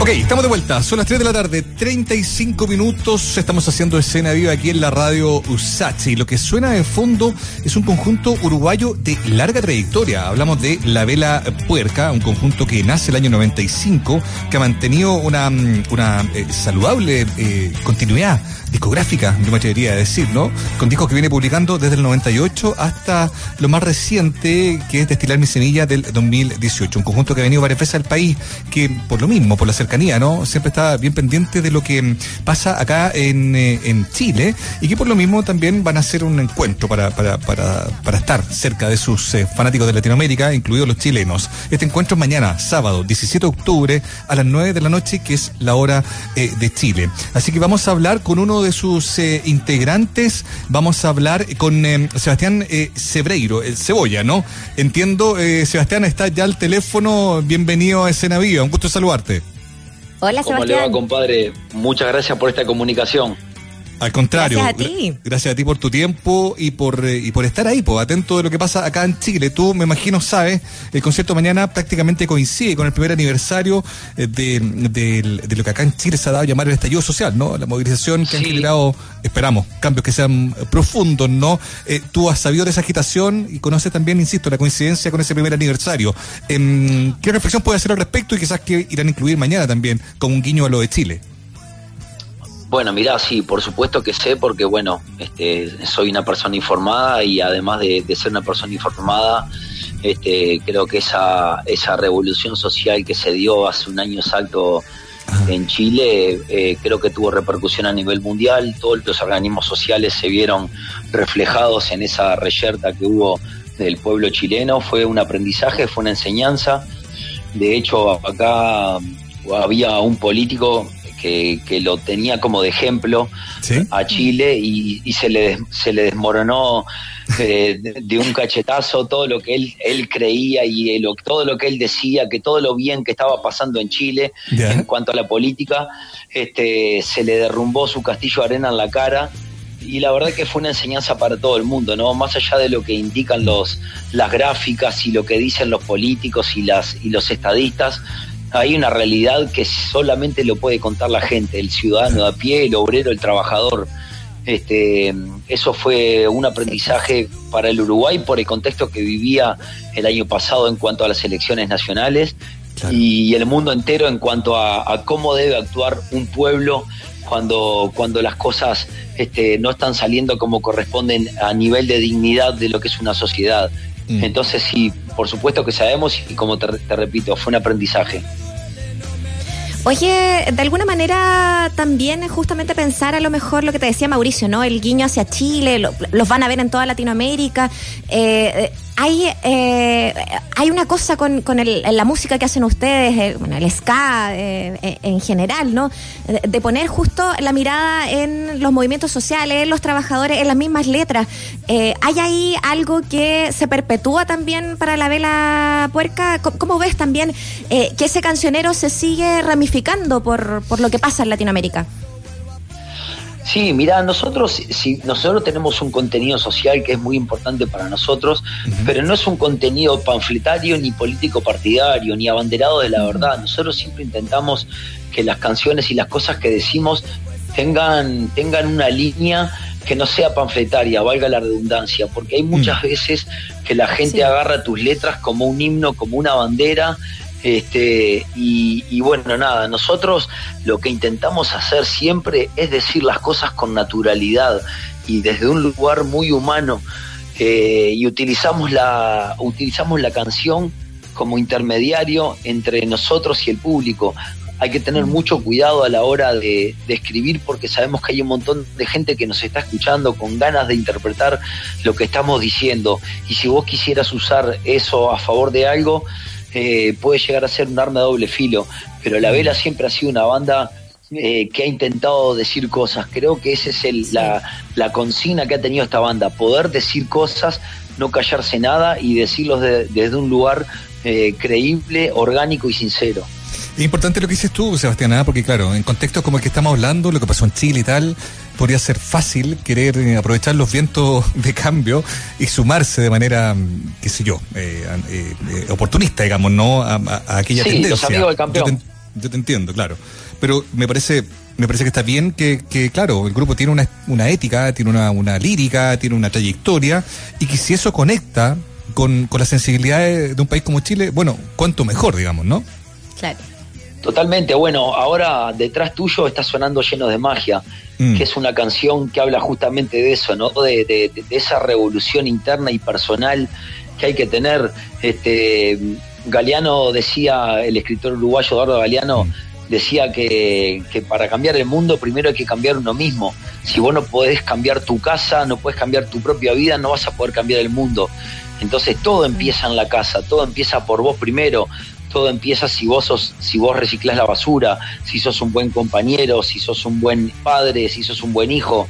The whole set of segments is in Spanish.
Ok, estamos de vuelta. Son las 3 de la tarde, 35 minutos. Estamos haciendo escena viva aquí en la radio Usachi. Lo que suena de fondo es un conjunto uruguayo de larga trayectoria. Hablamos de La Vela Puerca, un conjunto que nace el año 95, que ha mantenido una, mm, una eh, saludable eh, continuidad discográfica, yo me atrevería a decir, ¿no? Con discos que viene publicando desde el 98 hasta lo más reciente, que es Destilar mi semilla del 2018. Un conjunto que ha venido varias veces al país, que por lo mismo, por la cercanía, ¿no? Siempre está bien pendiente de lo que mm, pasa acá en, eh, en Chile y que por lo mismo también van a hacer un encuentro para, para, para, para estar cerca de sus eh, fanáticos de Latinoamérica, incluidos los chilenos. Este encuentro es mañana, sábado, 17 de octubre, a las 9 de la noche, que es la hora eh, de Chile. Así que vamos a hablar con uno de sus eh, integrantes. Vamos a hablar con eh, Sebastián eh, Cebreiro, el Cebolla, ¿no? Entiendo, Sebastián está ya al teléfono. Bienvenido a Escena Viva. Un gusto saludarte. Hola, ¿Cómo le Sebastián. va, compadre? Muchas gracias por esta comunicación. Al contrario. Gracias a ti. gra- Gracias a ti por tu tiempo y por, eh, y por estar ahí, pues, atento de lo que pasa acá en Chile. Tú, me imagino, sabes, el concierto mañana prácticamente coincide con el primer aniversario eh, de, de lo que acá en Chile se ha dado a llamar el estallido social, ¿no? La movilización que han Sí. generado, esperamos, cambios que sean profundos, ¿no? Eh, tú has sabido de esa agitación y conoces también, insisto, la coincidencia con ese primer aniversario. Em, ¿Qué reflexión puedes hacer al respecto y quizás que irán a incluir mañana también como un guiño a lo de Chile? Bueno, mirá, sí, por supuesto que sé, porque bueno, este, soy una persona informada y además de, de ser una persona informada, este, creo que esa, esa revolución social que se dio hace un año exacto en Chile, eh, creo que tuvo repercusión a nivel mundial, todos los organismos sociales se vieron reflejados en esa reyerta que hubo del pueblo chileno, fue un aprendizaje, fue una enseñanza, de hecho acá había un político que, que lo tenía como de ejemplo ¿Sí? a Chile y, y se, le, se le desmoronó eh, de, un cachetazo todo lo que él, él creía y todo lo que él decía, que todo lo bien que estaba pasando en Chile Ya. en cuanto a la política, este, se le derrumbó su castillo de arena en la cara. Y la verdad que fue una enseñanza para todo el mundo, ¿no? Más allá de lo que indican los, las gráficas y lo que dicen los políticos y, las, y los estadistas, hay una realidad que solamente lo puede contar la gente, el ciudadano de a pie, el obrero, el trabajador. Este, eso fue un aprendizaje para el Uruguay por el contexto que vivía el año pasado en cuanto a las elecciones nacionales Claro. y el mundo entero en cuanto a, a cómo debe actuar un pueblo cuando, cuando las cosas este, no están saliendo como corresponden a nivel de dignidad de lo que es una sociedad. Mm. Entonces sí, por supuesto que sabemos y como te, te repito, fue un aprendizaje. Oye, de alguna manera también es justamente pensar a lo mejor lo que te decía Mauricio, ¿no? El guiño hacia Chile, lo- los van a ver en toda Latinoamérica. Eh, eh, hay, eh, hay una cosa con, con el- la música que hacen ustedes, eh, bueno, el ska eh, eh, en general, ¿no? De, poner justo la mirada en los movimientos sociales, en los trabajadores, en las mismas letras. ¿Hay ahí algo que se perpetúa también para la vela puerca? ¿Cómo, cómo ves también que ese cancionero se sigue ramificando por, por lo que pasa en Latinoamérica? Sí, mira, nosotros, si nosotros tenemos un contenido social que es muy importante para nosotros, pero no es un contenido panfletario ni político partidario ni abanderado de la verdad. Nosotros siempre intentamos que las canciones y las cosas que decimos tengan, tengan una línea que no sea panfletaria, valga la redundancia, porque hay muchas veces que la gente Sí. agarra tus letras como un himno, como una bandera, este, y, y bueno, nada, nosotros lo que intentamos hacer siempre es decir las cosas con naturalidad y desde un lugar muy humano. eh, y utilizamos la, utilizamos la canción como intermediario entre nosotros y el público. Hay que tener mucho cuidado a la hora de, de escribir porque sabemos que hay un montón de gente que nos está escuchando con ganas de interpretar lo que estamos diciendo. Y si vos quisieras usar eso a favor de algo, eh, puede llegar a ser un arma de doble filo. Pero La Vela siempre ha sido una banda eh, que ha intentado decir cosas. Creo que esa es el, la, la consigna que ha tenido esta banda, poder decir cosas, no callarse nada y decirlos de- desde un lugar eh, creíble, orgánico y sincero. Es importante lo que dices tú, Sebastián, ¿ah? porque claro, en contextos como el que estamos hablando, lo que pasó en Chile y tal, podría ser fácil querer eh, aprovechar los vientos de cambio y sumarse de manera, mm, qué sé yo, eh, eh, eh, oportunista, digamos, ¿no? A, a- a aquella Sí, tendencia. los amigos del campeón. Yo te- yo te entiendo, claro. Pero me parece me parece que está bien que, que claro, el grupo tiene una, una ética, tiene una, una, lírica, tiene una trayectoria, y que si eso conecta con, con la sensibilidad de, un país como Chile, bueno, cuanto mejor, digamos, ¿no? Claro. Totalmente, bueno, ahora detrás tuyo está sonando lleno de magia, mm. que es una canción que habla justamente de eso, ¿no? De, de, de, esa revolución interna y personal que hay que tener. Este, Galeano decía, el escritor uruguayo Eduardo Galeano, mm decía que, para cambiar el mundo primero hay que cambiar uno mismo. Si vos no podés cambiar tu casa, no puedes cambiar tu propia vida, no vas a poder cambiar el mundo. Entonces todo empieza en la casa, todo empieza por vos primero, todo empieza si vos sos, si vos reciclás la basura, si sos un buen compañero, si sos un buen padre, si sos un buen hijo,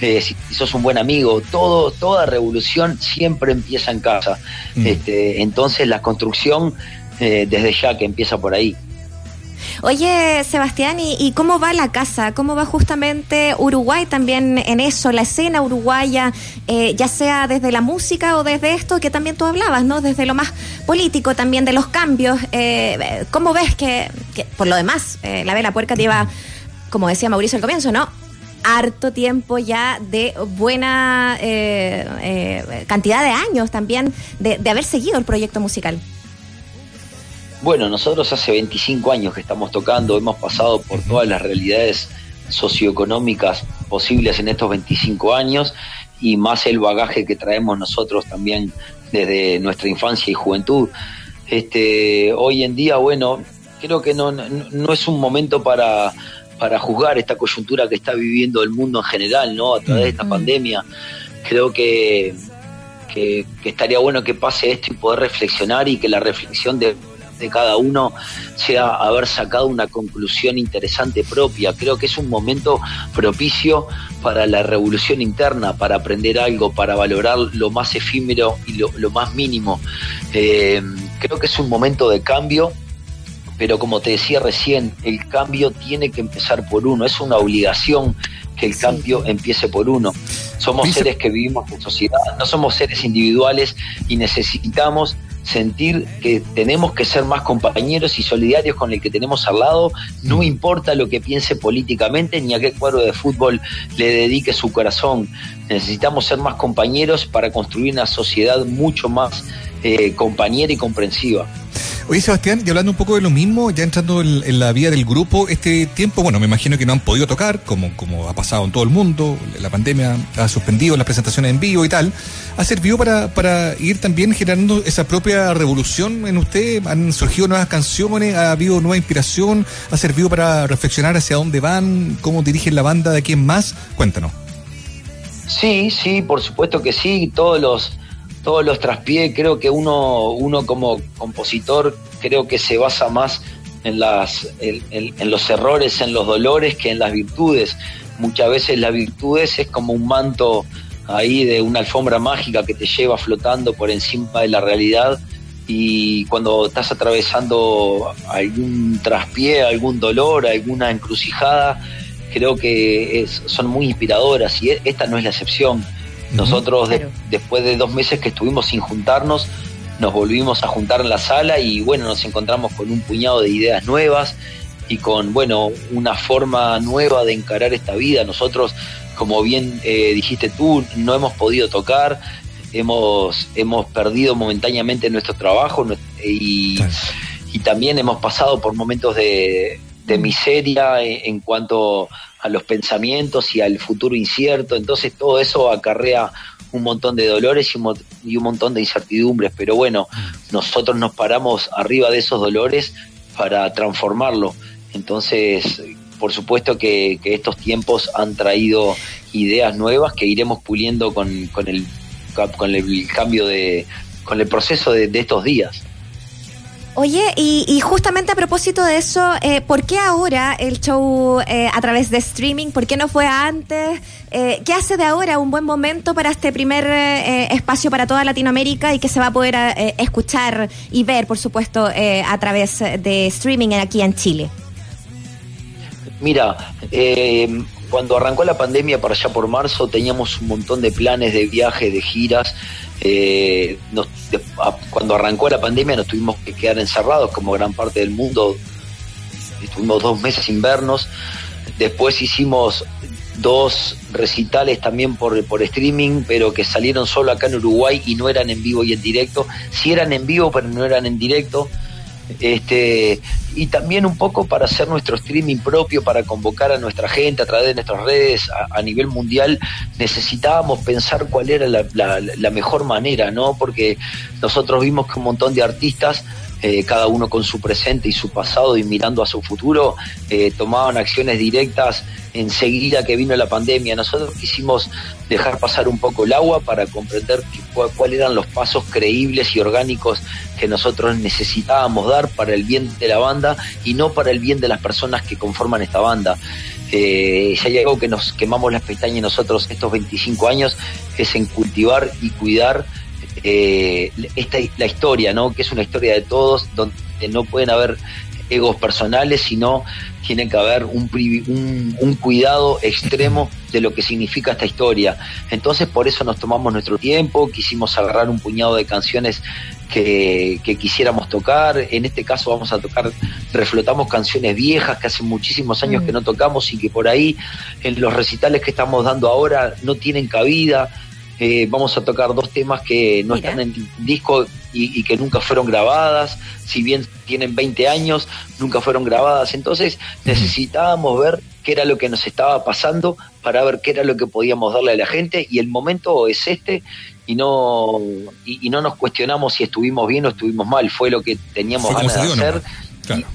eh, si sos un buen amigo, todo, toda revolución siempre empieza en casa. Mm. Este, entonces la construcción eh, desde ya que empieza por ahí. Oye, Sebastián, ¿y, cómo va la casa? ¿Cómo va justamente Uruguay también en eso, la escena uruguaya, eh, ya sea desde la música o desde esto que también tú hablabas, ¿no? Desde lo más político también, de los cambios. Eh, ¿Cómo ves que, por lo demás, eh, la vela puerca lleva, como decía Mauricio al comienzo, ¿no? harto tiempo ya de buena cantidad de años también de, de haber seguido el proyecto musical. Bueno, nosotros hace 25 años que estamos tocando, hemos pasado por todas las realidades socioeconómicas posibles en estos 25 años y más el bagaje que traemos nosotros también desde nuestra infancia y juventud. Este, hoy en día, bueno, creo que no, no, es un momento para, para juzgar esta coyuntura que está viviendo el mundo en general, ¿no? A través de esta pandemia. Creo que, que, que estaría bueno que pase esto y poder reflexionar y que la reflexión de de cada uno sea haber sacado una conclusión interesante propia. Creo que es un momento propicio para la revolución interna, para aprender algo, para valorar lo más efímero y lo, más mínimo. Eh, creo que es un momento de cambio pero como te decía recién, el cambio tiene que empezar por uno, es una obligación que el cambio empiece por uno. Somos seres que vivimos en sociedad, no somos seres individuales y necesitamos sentir que tenemos que ser más compañeros y solidarios con el que tenemos al lado, no mm. importa lo que piense políticamente ni a qué cuadro de fútbol le dedique su corazón. Necesitamos ser más compañeros para construir una sociedad mucho más eh, compañera y comprensiva. Oye, Sebastián, y hablando un poco de lo mismo, ya entrando en, la vía del grupo, este tiempo, bueno, me imagino que no han podido tocar, como, como ha pasado en todo el mundo, la pandemia ha suspendido las presentaciones en vivo y tal. ¿Ha servido para, para ir también generando esa propia revolución en usted? ¿Han surgido nuevas canciones? ¿Ha habido nueva inspiración? ¿Ha servido para reflexionar hacia dónde van? ¿Cómo dirigen la banda? ¿De quién más? Cuéntanos. Sí, sí, por supuesto que sí. Todos los todos los traspiés, creo que uno, uno como compositor creo que se basa más en, las, en, los errores, en los dolores que en las virtudes. Muchas veces las virtudes es como un manto ahí de una alfombra mágica que te lleva flotando por encima de la realidad y cuando estás atravesando algún traspié, algún dolor, alguna encrucijada, creo que son muy inspiradoras y e, esta no es la excepción. Nosotros después de dos meses que estuvimos sin juntarnos, nos volvimos a juntar en la sala y bueno, nos encontramos con un puñado de ideas nuevas y con, bueno, una forma nueva de encarar esta vida. Nosotros, como bien eh, dijiste tú, no hemos podido tocar, hemos, hemos perdido momentáneamente nuestro trabajo y, y también hemos pasado por momentos de, de miseria en cuanto a los pensamientos y al futuro incierto. Entonces todo eso acarrea un montón de dolores y un, montón de incertidumbres. Pero bueno, nosotros nos paramos arriba de esos dolores para transformarlo. Entonces, por supuesto que, estos tiempos han traído ideas nuevas que iremos puliendo con, el, con el cambio de, con el proceso de estos días. Oye, y, justamente a propósito de eso, eh, ¿por qué ahora el show eh, a través de streaming? ¿Por qué no fue antes? Eh, ¿Qué hace de ahora un buen momento para este primer espacio para toda Latinoamérica y que se va a poder escuchar y ver, por supuesto, a través de streaming aquí en Chile? Mira, cuando arrancó la pandemia para allá por marzo teníamos un montón de planes de viaje, de giras eh, cuando arrancó la pandemia nos tuvimos que quedar encerrados como gran parte del mundo. Estuvimos dos meses sin vernos, después hicimos dos recitales también por, por streaming, pero que salieron solo acá en Uruguay y no eran en vivo y en directo, sí eran en vivo, pero no eran en directo. Este, y también un poco para hacer nuestro streaming propio, para convocar a nuestra gente a través de nuestras redes a, nivel mundial, necesitábamos pensar cuál era la, la, mejor manera, ¿no? Porque nosotros vimos que un montón de artistas eh, cada uno con su presente y su pasado y mirando a su futuro, eh, tomaban acciones directas enseguida que vino la pandemia. Nosotros quisimos dejar pasar un poco el agua para comprender cuáles eran los pasos creíbles y orgánicos que nosotros necesitábamos dar para el bien de la banda y no para el bien de las personas que conforman esta banda. Eh, si hay algo que nos quemamos las pestañas nosotros estos 25 años es en cultivar y cuidar eh, esta, la historia, ¿no? Que es una historia de todos, donde no pueden haber egos personales, sino tiene que haber un, un, cuidado extremo de lo que significa esta historia. Entonces por eso nos tomamos nuestro tiempo, quisimos agarrar un puñado de canciones que, que, quisiéramos tocar. En este caso vamos a tocar, reflotamos canciones viejas que hace muchísimos años mm. que no tocamos y que por ahí en los recitales que estamos dando ahora no tienen cabida. Eh, vamos a tocar dos temas que no están en disco y, que nunca fueron grabadas, si bien tienen 20 años, nunca fueron grabadas. Entonces necesitábamos ver qué era lo que nos estaba pasando para ver qué era lo que podíamos darle a la gente y el momento es este y no y, no nos cuestionamos si estuvimos bien o estuvimos mal, fue lo que teníamos ganas de hacer.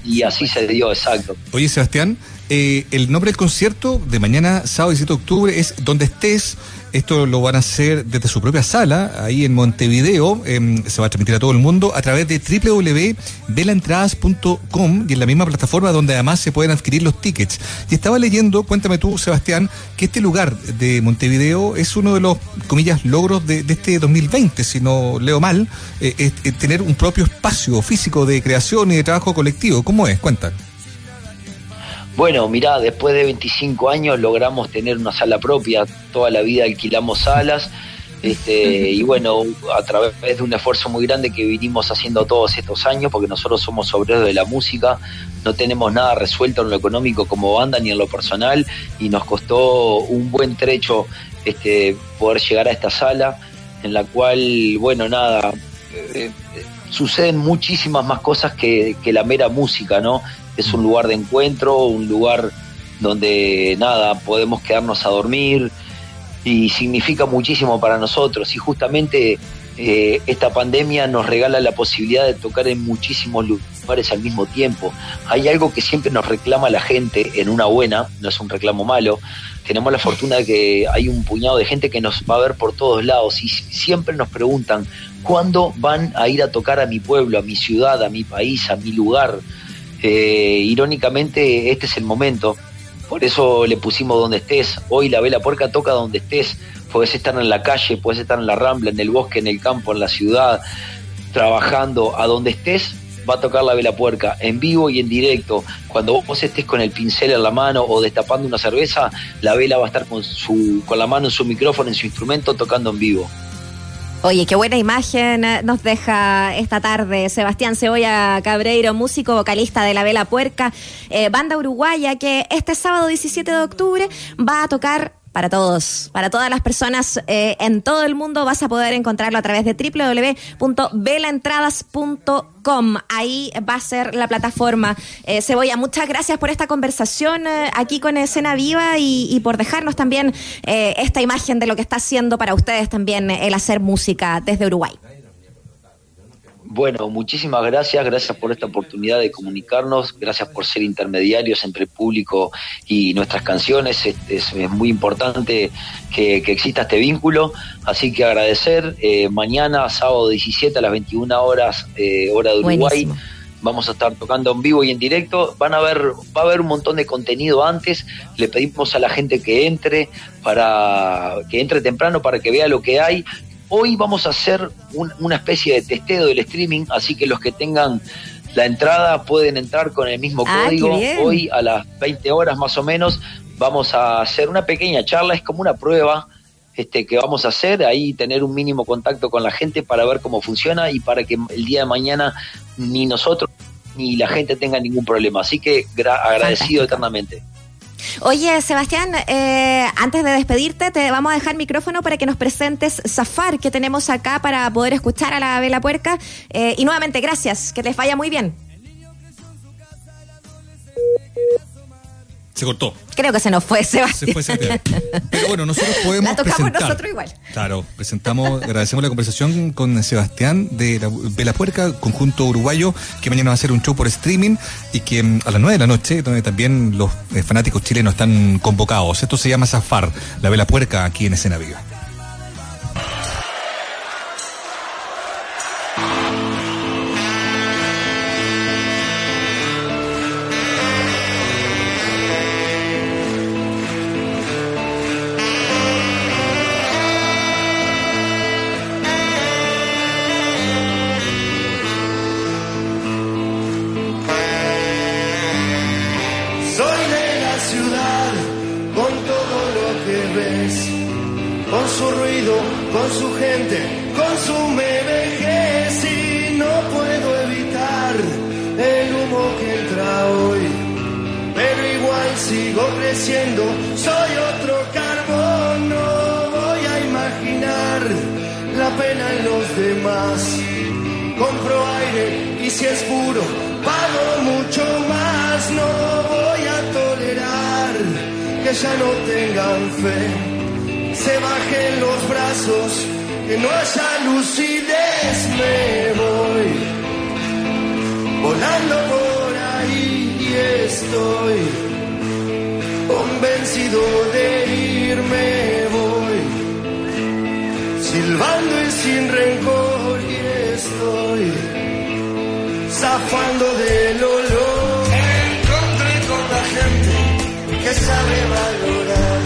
Y, así se dio, exacto. Oye, Sebastián, eh, el nombre del concierto de mañana, sábado 17 de octubre, es Donde estés. Esto lo van a hacer desde su propia sala, ahí en Montevideo. Em, se va a transmitir a todo el mundo a través de www.velaentradas.com y en la misma plataforma donde además se pueden adquirir los tickets. Y estaba leyendo, cuéntame tú, Sebastián, que este lugar de Montevideo es uno de los, comillas, logros de, este 2020, si no leo mal, eh, es, tener un propio espacio físico de creación y de trabajo colectivo. ¿Cómo es? Cuéntame. Bueno, mirá, después de 25 años logramos tener una sala propia, toda la vida alquilamos salas, este, y bueno, a través de un esfuerzo muy grande que vinimos haciendo todos estos años, porque nosotros somos obreros de la música, no tenemos nada resuelto en lo económico como banda ni en lo personal, y nos costó un buen trecho este, poder llegar a esta sala, en la cual, bueno, nada, eh, eh, suceden muchísimas más cosas que, que la mera música, ¿no? Es un lugar de encuentro, un lugar donde nada, podemos quedarnos a dormir y significa muchísimo para nosotros y justamente eh, esta pandemia nos regala la posibilidad de tocar en muchísimos lugares al mismo tiempo. Hay algo que siempre nos reclama la gente en una buena, no es un reclamo malo. Tenemos la fortuna de que hay un puñado de gente que nos va a ver por todos lados y siempre nos preguntan cuándo van a ir a tocar a mi pueblo, a mi ciudad, a mi país, a mi lugar. Eh, irónicamente, este es el momento. Por eso le pusimos donde estés. Hoy la vela puerca toca donde estés. Puedes estar en la calle, puedes estar en la rambla, en el bosque, en el campo, en la ciudad, trabajando. A donde estés, va a tocar la vela puerca, en vivo y en directo. Cuando vos estés con el pincel en la mano o destapando una cerveza, la vela va a estar con, su, con la mano en su micrófono, en su instrumento, tocando en vivo. Oye, qué buena imagen eh, nos deja esta tarde Sebastián Cebolla Cabreiro, músico vocalista de La Vela Puerca, eh, banda uruguaya que este sábado 17 de octubre va a tocar para todos, para todas las personas eh, en todo el mundo. Vas a poder encontrarlo a través de www.velaentradas.com. Ahí va a ser la plataforma. Eh, Cebolla, muchas gracias por esta conversación eh, aquí con Escena Viva y, y por dejarnos también esta imagen de lo que está haciendo para ustedes también el hacer música desde Uruguay. Bueno, muchísimas gracias, gracias por esta oportunidad de comunicarnos, gracias por ser intermediarios entre el público y nuestras canciones, es, muy importante que, exista este vínculo, así que agradecer, eh, mañana, sábado 17 a las 21 horas, eh, hora de Uruguay, vamos a estar tocando en vivo y en directo, van a ver, va a haber un montón de contenido antes, le pedimos a la gente que entre, para que entre temprano para que vea lo que hay, Hoy vamos a hacer una especie de testeo del streaming, así que los que tengan la entrada pueden entrar con el mismo ah, código. Hoy a las 20 horas más o menos vamos a hacer una pequeña charla, es como una prueba este, que vamos a hacer, ahí tener un mínimo contacto con la gente para ver cómo funciona y para que el día de mañana ni nosotros ni la gente tenga ningún problema. Así que agradecido eternamente. Oye, Sebastián, eh, antes de despedirte, te vamos a dejar micrófono para que nos presentes Zafar que tenemos acá para poder escuchar a la Vela Puerca. Eh, y nuevamente, gracias, que les vaya muy bien. Se cortó. Creo que se nos fue, Sebastián. Se fue Sebastián. Pero bueno, nosotros podemos. La tocamos nosotros igual. Claro, presentamos, agradecemos la conversación con Sebastián de la Vela Puerca, conjunto uruguayo, que mañana va a hacer un show por streaming y que mm, a las 9 de la noche, donde también los eh, fanáticos chilenos están convocados. Esto se llama Zafar, la Vela Puerca, aquí en Escena Viva. Compro aire y si es puro, pago mucho más. No voy a tolerar que ya no tengan fe. Se bajen los brazos, que no haya lucidez. Me voy volando por ahí y estoy convencido de irme. Voy silbando y sin rencor estoy zafando del olor. Encontré con la gente que sabe valorar.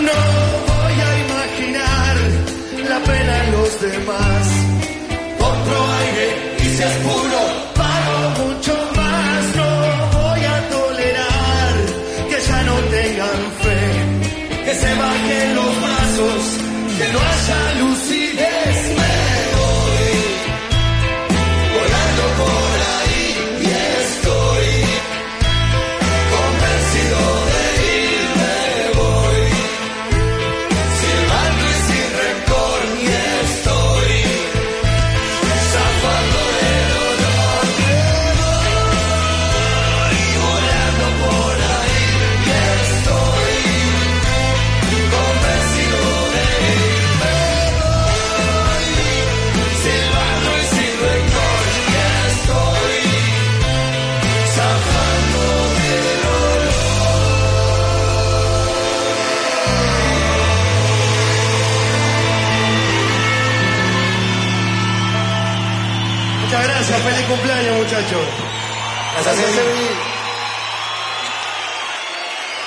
No voy a imaginar la pena en los demás.